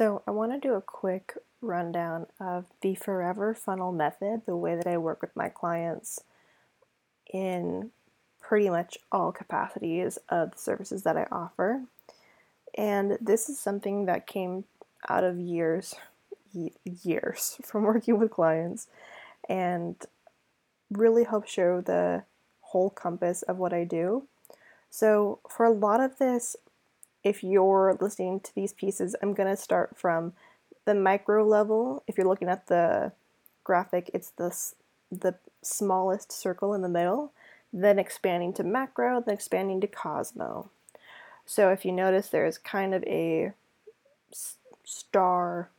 So, I want to do a quick rundown of the Forever Funnel method, the way that I work with my clients in pretty much all capacities of the services that I offer. And this is something that came out of years, years from working with clients and really help show the whole compass of what I do. So, for a lot of this, if you're listening to these pieces, I'm going to start from the micro level. If you're looking at the graphic, it's the, the smallest circle in the middle, then expanding to macro, then expanding to cosmo. So, if you notice, there's kind of a star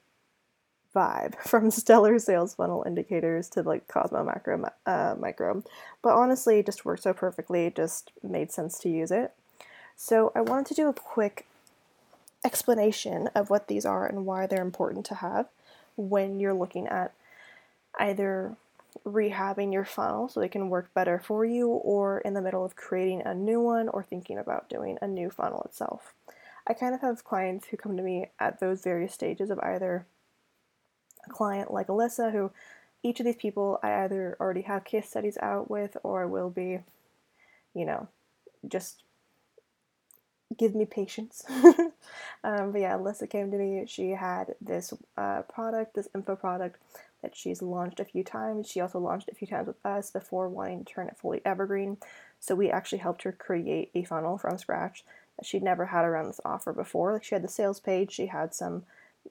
vibe from stellar sales funnel indicators to like Cosmo macro uh, micro. But honestly, it just worked so perfectly, it just made sense to use it. So I wanted to do a quick explanation of what these are and why they're important to have when you're looking at either rehabbing your funnel so they can work better for you or in the middle of creating a new one or thinking about doing a new funnel itself. I kind of have clients who come to me at those various stages of either a client like Alyssa, who each of these people I either already have case studies out with or will be, you know, just give me patience. um, but yeah, Alyssa came to me. She had this uh, product, this info product that she's launched a few times. She also launched a few times with us before wanting to turn it fully evergreen. So we actually helped her create a funnel from scratch that she'd never had around this offer before. Like she had the sales page, she had some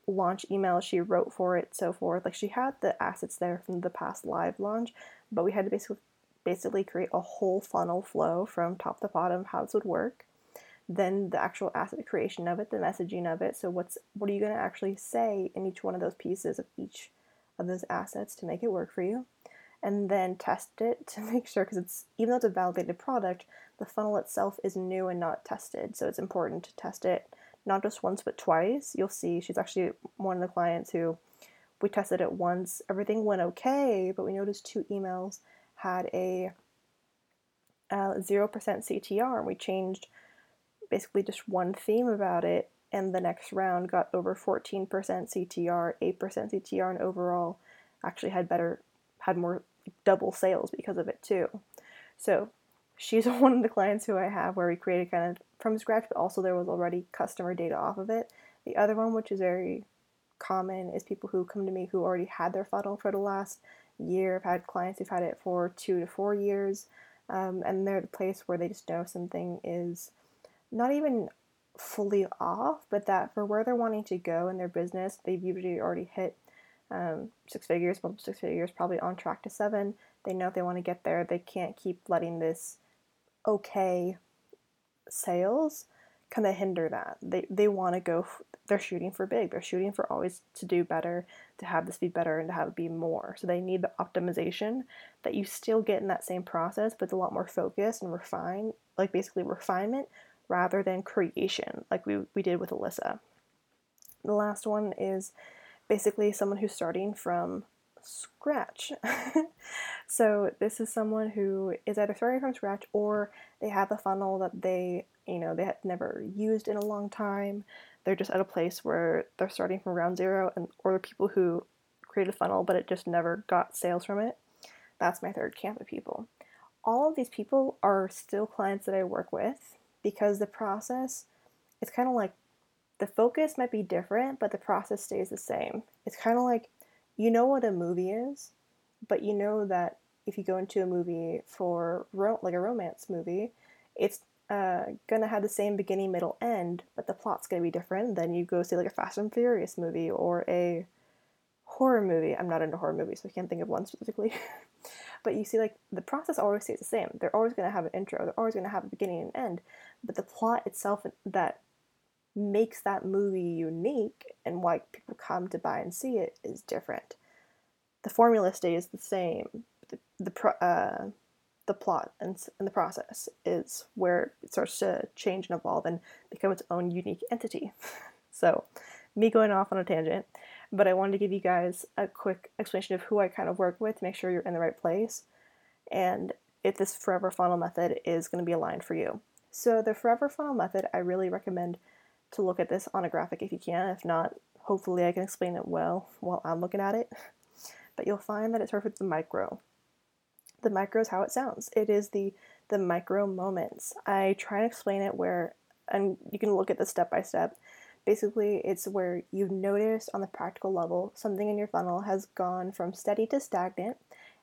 launch email she wrote for it, so forth. Like she had the assets there from the past live launch, but we had to basically basically create a whole funnel flow from top to bottom how this would work. Then the actual asset creation of it, the messaging of it. So what's what are you going to actually say in each one of those pieces of each of those assets to make it work for you? And then test it to make sure because it's even though it's a validated product, the funnel itself is new and not tested. So it's important to test it not just once but twice. You'll see she's actually one of the clients who we tested it once. Everything went okay, but we noticed two emails had a uh, zero percent CTR, and we changed basically just one theme about it. And the next round got over 14% CTR, 8% CTR, and overall actually had better, had more double sales because of it too. So she's one of the clients who I have where we created kind of from scratch, but also there was already customer data off of it. The other one, which is very common, is people who come to me who already had their funnel for the last year. I've had clients who've had it for two to four years, um, and they're the place where they just know something is not even fully off, but that for where they're wanting to go in their business, they've usually already hit um, six figures, multiple six figures, probably on track to seven. They know they want to get there, they can't keep letting this okay sales kind of hinder that. They they want to go. They're shooting for big. They're shooting for always to do better, to have this be better, and to have it be more. So they need the optimization that you still get in that same process, but it's a lot more focused and refined, like basically refinement rather than creation, like we we did with Alyssa. The last one is basically someone who's starting from scratch. so this is someone who is either starting from scratch or they have a funnel that they, you know, they have never used in a long time. They're just at a place where they're starting from ground zero and or the people who create a funnel but it just never got sales from it. That's my third camp of people. All of these people are still clients that I work with because the process it's kind of like the focus might be different, but the process stays the same. It's kind of like you know what a movie is, but you know that if you go into a movie for ro- like a romance movie, it's uh, gonna have the same beginning, middle, end, but the plot's gonna be different. Then you go see like a Fast and Furious movie or a horror movie. I'm not into horror movies, so I can't think of one specifically. but you see, like the process always stays the same. They're always gonna have an intro. They're always gonna have a beginning and end, but the plot itself that makes that movie unique and why people come to buy and see it is different. The formula stays the same. The the uh, the plot and, and the process is where it starts to change and evolve and become its own unique entity. so, me going off on a tangent, but I wanted to give you guys a quick explanation of who I kind of work with to make sure you're in the right place and if this forever funnel method is going to be aligned for you. So, the forever funnel method, I really recommend to look at this on a graphic if you can. If not, hopefully I can explain it well while I'm looking at it. But you'll find that it starts with the micro. The micro is how it sounds. It is the the micro moments. I try and explain it where, and you can look at the step by step. Basically, it's where you notice on the practical level something in your funnel has gone from steady to stagnant,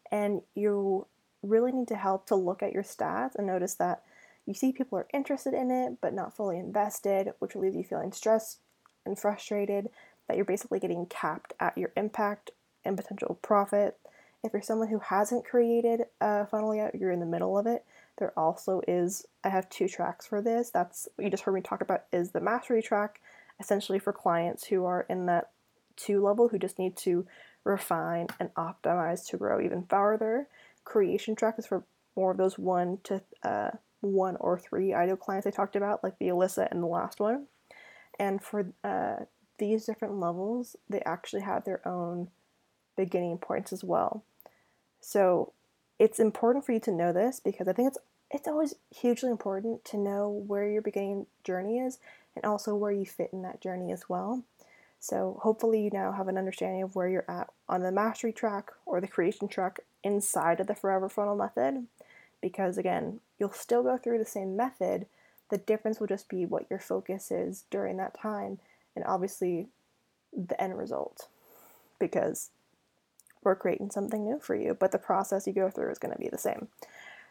and you really need to help to look at your stats and notice that you see people are interested in it but not fully invested, which will leave you feeling stressed and frustrated that you're basically getting capped at your impact and potential profit. If you're someone who hasn't created a funnel yet, you're in the middle of it. There also is, I have two tracks for this. That's what you just heard me talk about is the mastery track, essentially for clients who are in that two level who just need to refine and optimize to grow even farther. Creation track is for more of those one to uh, one or three ideal clients I talked about, like the Alyssa and the last one. And for uh, these different levels, they actually have their own beginning points as well. So it's important for you to know this because I think it's it's always hugely important to know where your beginning journey is and also where you fit in that journey as well. So hopefully you now have an understanding of where you're at on the mastery track or the creation track inside of the forever funnel method because again, you'll still go through the same method. The difference will just be what your focus is during that time and obviously the end result because we're creating something new for you, but the process you go through is going to be the same.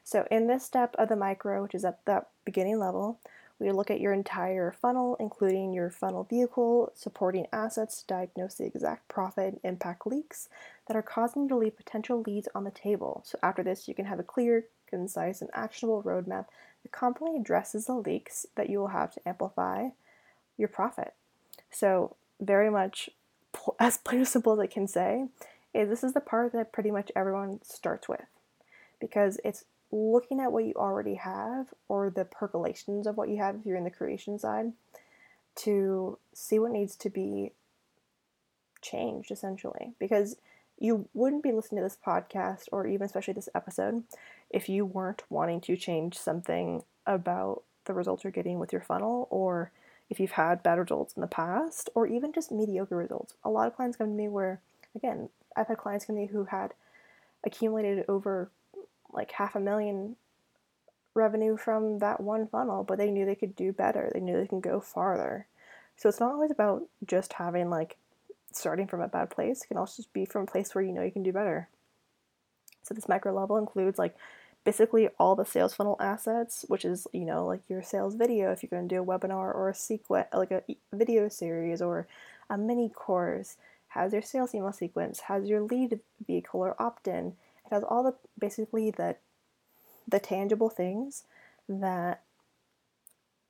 So, in this step of the micro, which is at that beginning level, we look at your entire funnel, including your funnel vehicle, supporting assets to diagnose the exact profit impact leaks that are causing you to leave potential leads on the table. So, after this, you can have a clear, concise, and actionable roadmap that confidently addresses the leaks that you will have to amplify your profit. So, very much as plain and simple as I can say, is this is the part that pretty much everyone starts with because it's looking at what you already have or the percolations of what you have if you're in the creation side to see what needs to be changed essentially because you wouldn't be listening to this podcast or even especially this episode if you weren't wanting to change something about the results you're getting with your funnel or if you've had bad results in the past or even just mediocre results. A lot of clients come to me where again, I've had clients come to me who had accumulated over like half a million revenue from that one funnel, but they knew they could do better. They knew they can go farther. So it's not always about just having like starting from a bad place. It can also just be from a place where you know you can do better. So this micro level includes like basically all the sales funnel assets, which is, you know, like your sales video if you're going to do a webinar or a sequence like a video series or a mini course, has your sales email sequence, has your lead vehicle or opt-in. It has all the basically the the tangible things that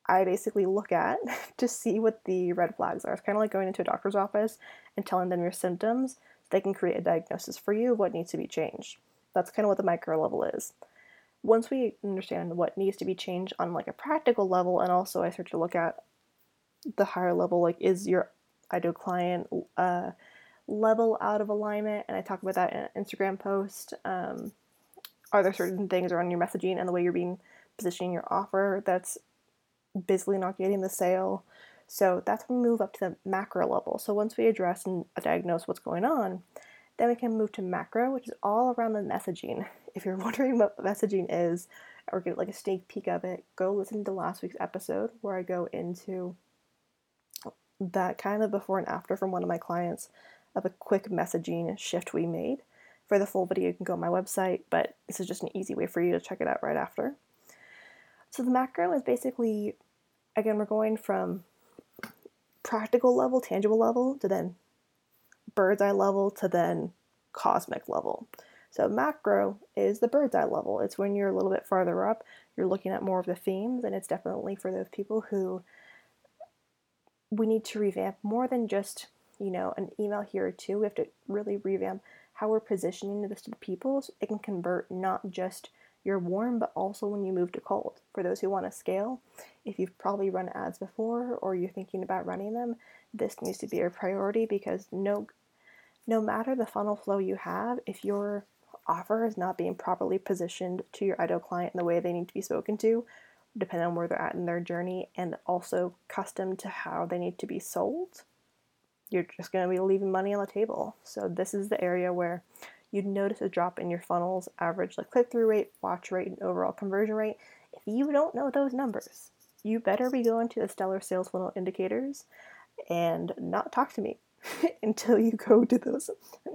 I basically look at to see what the red flags are. It's kind of like going into a doctor's office and telling them your symptoms. they can create a diagnosis for you of what needs to be changed. That's kind of what the micro level is. Once we understand what needs to be changed on like a practical level, and also I start to look at the higher level, like is your ideal client uh, level out of alignment, and I talk about that in an Instagram post. Um, are there certain things around your messaging and the way you're being positioning your offer that's basically not getting the sale? So that's when we move up to the macro level. So once we address and diagnose what's going on, then we can move to macro, which is all around the messaging. If you're wondering what messaging is, or get like a sneak peek of it, go listen to last week's episode where I go into that kind of before and after from one of my clients of a quick messaging shift we made. For the full video, you can go on my website, but this is just an easy way for you to check it out right after. So the macro is basically, again, we're going from practical level, tangible level, to then bird's eye level, to then cosmic level. So macro is the bird's eye level. It's when you're a little bit farther up, you're looking at more of the themes, and it's definitely for those people who we need to revamp more than just you know, an email here or two. We have to really revamp how we're positioning this to the people so it can convert not just your warm, but also when you move to cold. For those who want to scale, if you've probably run ads before or you're thinking about running them, this needs to be your priority because no no matter the funnel flow you have, if your offer is not being properly positioned to your ideal client in the way they need to be spoken to, depending on where they're at in their journey, and also custom to how they need to be sold, you're just going to be leaving money on the table. So, this is the area where you'd notice a drop in your funnel's average like click through rate, watch rate, and overall conversion rate. If you don't know those numbers, you better be going to the stellar sales funnel indicators and not talk to me until you go to those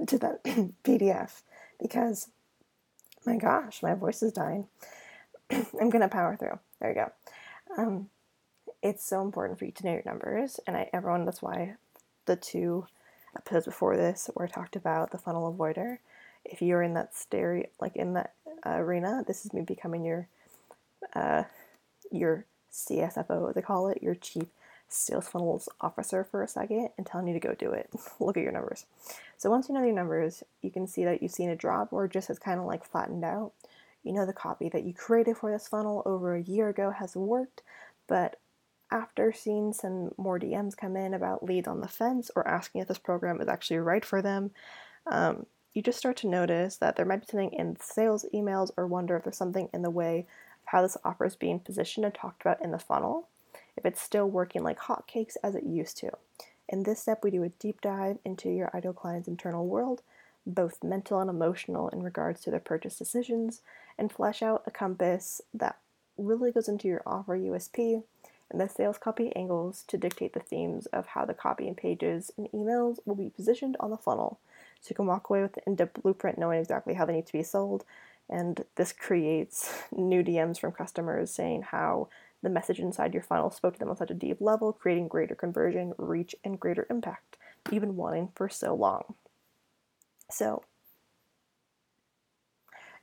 to that PDF because my gosh, my voice is dying. I'm gonna power through. There you go. Um, it's so important for you to know your numbers, and I everyone. That's why the two episodes before this where I talked about the funnel avoider. If you're in that stereo, like in that uh, arena, this is me becoming your uh, your CSFO, as they call it, your chief sales funnels officer for a second and telling you to go do it. Look at your numbers. So once you know your numbers, you can see that you've seen a drop or just has kind of like flattened out. You know the copy that you created for this funnel over a year ago has worked, but after seeing some more DMs come in about leads on the fence or asking if this program is actually right for them, um, you just start to notice that there might be something in sales emails or wonder if there's something in the way of how this offer is being positioned and talked about in the funnel if it's still working like hotcakes as it used to. In this step, we do a deep dive into your ideal client's internal world, both mental and emotional, in regards to their purchase decisions, and flesh out a compass that really goes into your offer USP and the sales copy angles to dictate the themes of how the copy and pages and emails will be positioned on the funnel. So you can walk away with the in depth blueprint knowing exactly how they need to be sold. And this creates new DMs from customers saying how the message inside your funnel spoke to them on such a deep level, creating greater conversion, reach, and greater impact been wanting for so long. So,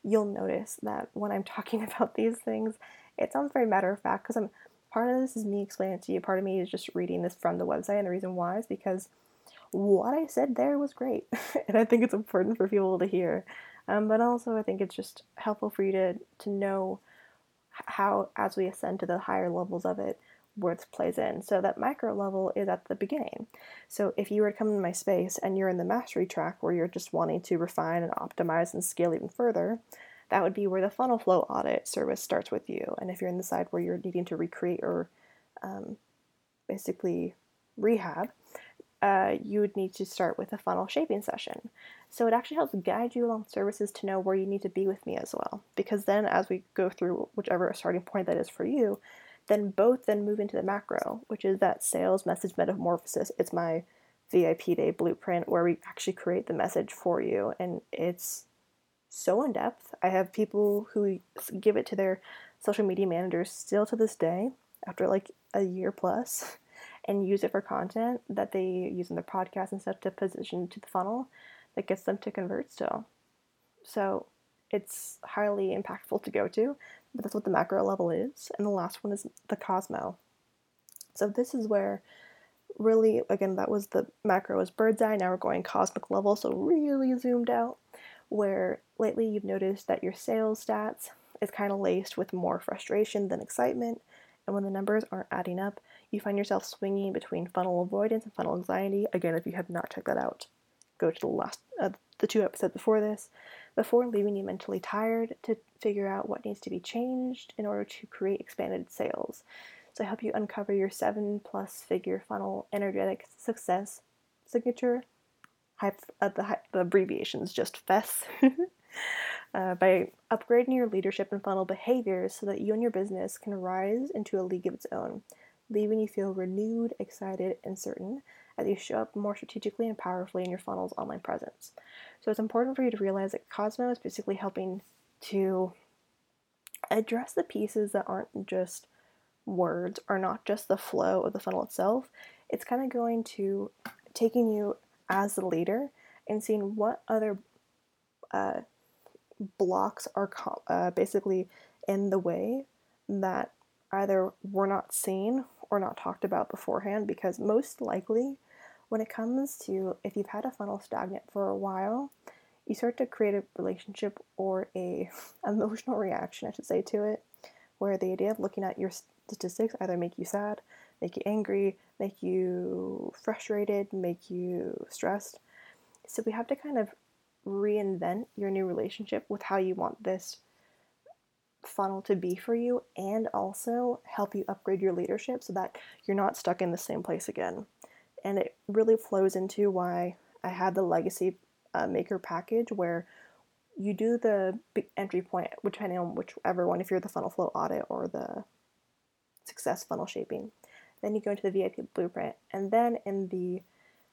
you'll notice that when I'm talking about these things, it sounds very matter of fact because I'm part of this is me explaining it to you. Part of me is just reading this from the website, and the reason why is because what I said there was great, and I think it's important for people to hear. Um, but also, I think it's just helpful for you to to know how, as we ascend to the higher levels of it, where it plays in. So that micro level is at the beginning. So if you were to come into my space and you're in the mastery track where you're just wanting to refine and optimize and scale even further, that would be where the funnel flow audit service starts with you. And if you're in the side where you're needing to recreate or um, basically rehab, uh, you would need to start with a funnel shaping session. So it actually helps guide you along services to know where you need to be with me as well. Because then, as we go through whichever starting point that is for you, then both then move into the macro, which is that sales message metamorphosis. It's my VIP day blueprint where we actually create the message for you, and it's so in depth. I have people who give it to their social media managers still to this day after like a year plus and use it for content that they use in their podcast and stuff to position to the funnel that gets them to convert still. So it's highly impactful to go to, but that's what the macro level is. And the last one is the Cosmo. So this is where really, again, that was the macro is bird's eye. Now we're going cosmic level, so really zoomed out. Where lately you've noticed that your sales stats is kind of laced with more frustration than excitement. And when the numbers aren't adding up, you find yourself swinging between funnel avoidance and funnel anxiety. Again, if you have not checked that out, go to the last, uh, the two episodes before this, before leaving you mentally tired to figure out what needs to be changed in order to create expanded sales. So I help you uncover your seven plus figure funnel energetic success signature. Uh, the, the abbreviations just FES. uh, by upgrading your leadership and funnel behaviors so that you and your business can rise into a league of its own leaving you feel renewed, excited, and certain as you show up more strategically and powerfully in your funnel's online presence. So it's important for you to realize that Cosmo is basically helping to address the pieces that aren't just words or not just the flow of the funnel itself. It's kind of going to taking you as the leader and seeing what other uh, blocks are uh, basically in the way that either were not seen or not talked about beforehand because most likely when it comes to if you've had a funnel stagnant for a while you start to create a relationship or a emotional reaction i should say to it where the idea of looking at your statistics either make you sad make you angry make you frustrated make you stressed so we have to kind of reinvent your new relationship with how you want this funnel to be for you and also help you upgrade your leadership so that you're not stuck in the same place again. And it really flows into why I had the legacy uh, maker package where you do the entry point, depending on whichever one, if you're the funnel flow audit or the success funnel shaping. Then you go into the VIP blueprint, and then in the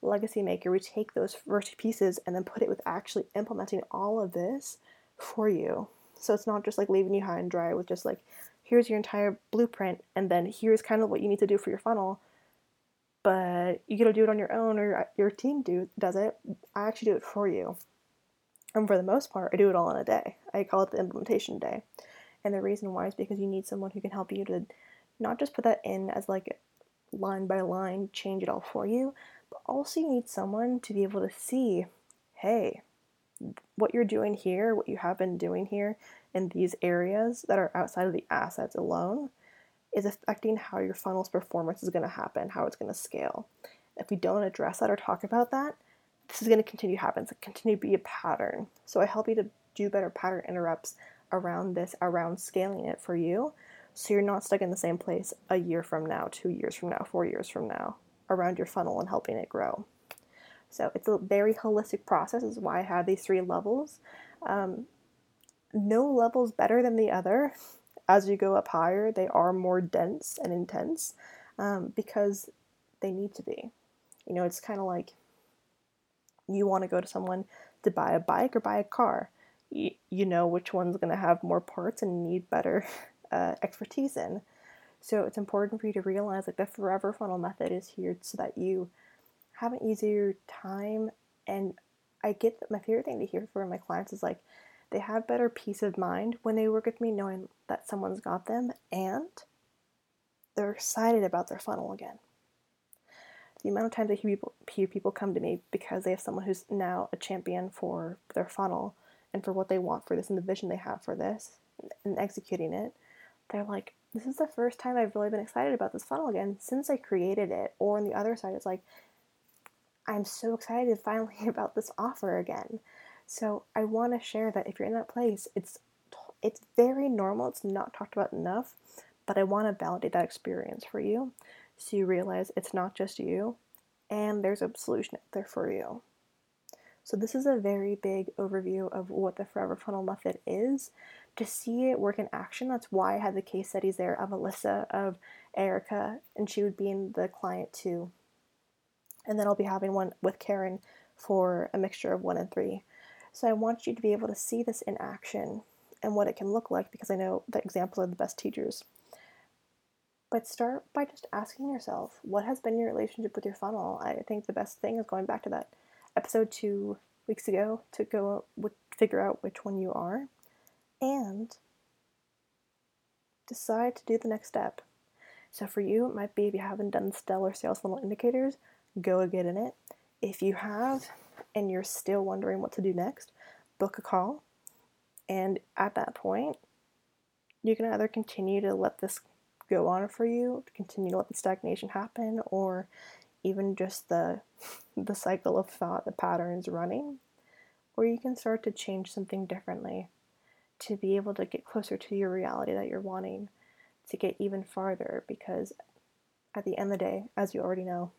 legacy maker, we take those first pieces and then put it with actually implementing all of this for you. So it's not just like leaving you high and dry with just like, here's your entire blueprint, and then here's kind of what you need to do for your funnel. But you get to do it on your own, or your team do does it. I actually do it for you. And for the most part, I do it all in a day. I call it the implementation day. And the reason why is because you need someone who can help you to not just put that in as like line by line, change it all for you, but also you need someone to be able to see, hey, what you're doing here, what you have been doing here in these areas that are outside of the assets alone is affecting how your funnel's performance is going to happen, how it's going to scale. If we don't address that or talk about that, this is going to continue to happen. It's going to continue to be a pattern. So I help you to do better pattern interrupts around this, around scaling it for you. So you're not stuck in the same place a year from now, two years from now, four years from now around your funnel and helping it grow. So it's a very holistic process, is why I have these three levels. Um, no level's better than the other. As you go up higher, they are more dense and intense um, because they need to be. You know, it's kind of like you want to go to someone to buy a bike or buy a car. You, you know which one's going to have more parts and need better uh, expertise in. So it's important for you to realize like the forever funnel method is here so that you have an easier time. And I get that my favorite thing to hear from my clients is like they have better peace of mind when they work with me knowing that someone's got them and they're excited about their funnel again the amount of times I hear people, hear people come to me because they have someone who's now a champion for their funnel and for what they want for this and the vision they have for this and executing it, they're like, this is the first time I've really been excited about this funnel again since I created it. Or on the other side, it's like, I'm so excited finally about this offer again. So I want to share that if you're in that place, it's it's very normal. It's not talked about enough, but I want to validate that experience for you so you realize it's not just you and there's a solution out there for you. So, this is a very big overview of what the Forever Funnel Method is. To see it work in action, that's why I had the case studies there of Alyssa, of Erica, and she would be in the client too. And then I'll be having one with Karen for a mixture of one and three. So, I want you to be able to see this in action and what it can look like because I know that examples are the best teachers. But start by just asking yourself, what has been your relationship with your funnel? I think the best thing is going back to that episode two weeks ago to go with, figure out which one you are and decide to do the next step. So for you, it might be if you haven't done stellar sales funnel indicators, go get in it. If you have and you're still wondering what to do next, book a call. And at that point, you can either continue to let this go on for you, continue to let the stagnation happen, or even just the the cycle of thought, the patterns running, or you can start to change something differently to be able to get closer to your reality that you're wanting to get even farther because at the end of the day, as you already know,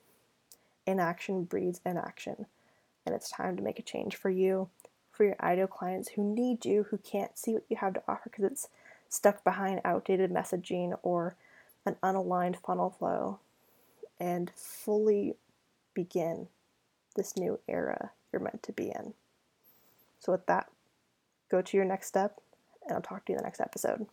inaction breeds inaction. And it's time to make a change for you, for your ideal clients who need you, who can't see what you have to offer because it's stuck behind outdated messaging or an unaligned funnel flow and fully begin this new era you're meant to be in. So, with that, go to your next step, and I'll talk to you in the next episode.